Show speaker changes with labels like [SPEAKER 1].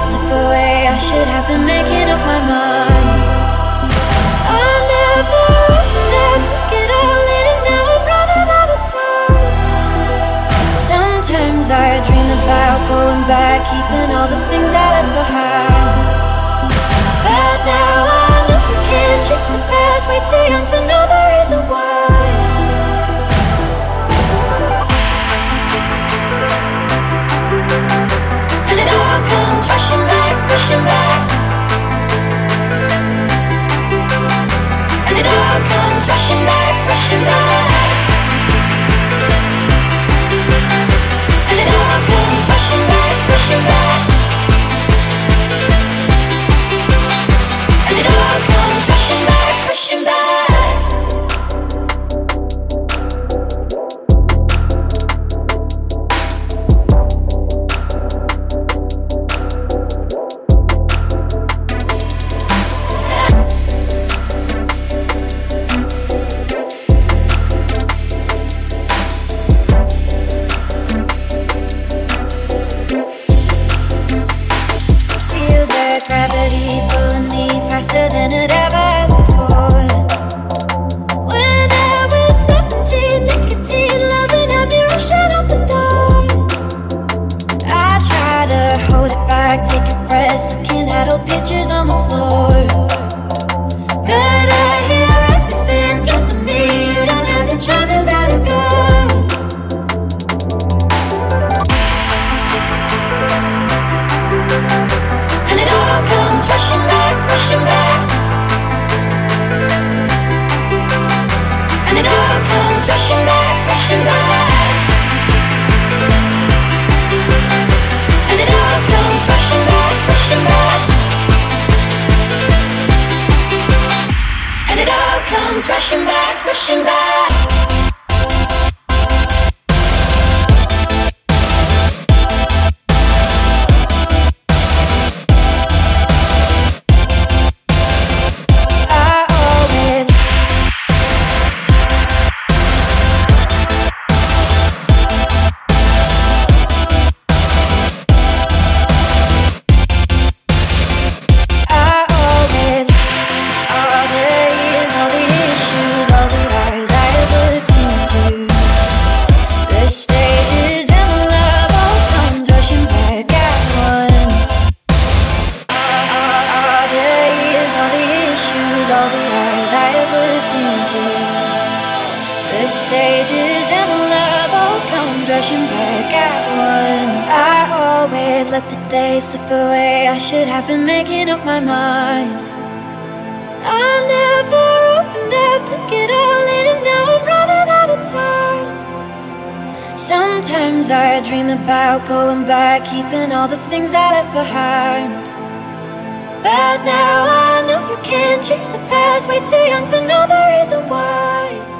[SPEAKER 1] slip away. I should have been making up my mind. I never opened took it all in, and now I'm running out of time. Sometimes I dream about going back, keeping all the things I past. Way comes rushing back, rushing back. All the eyes I have looked into. The stages and the love all comes rushing back at once. I always let the day slip away. I should have been making up my mind. I never opened up, took it all in, and now I'm running out of time. Sometimes I dream about going back, keeping all the things I left behind. But now I can't change the past. Way too young to know the reason why.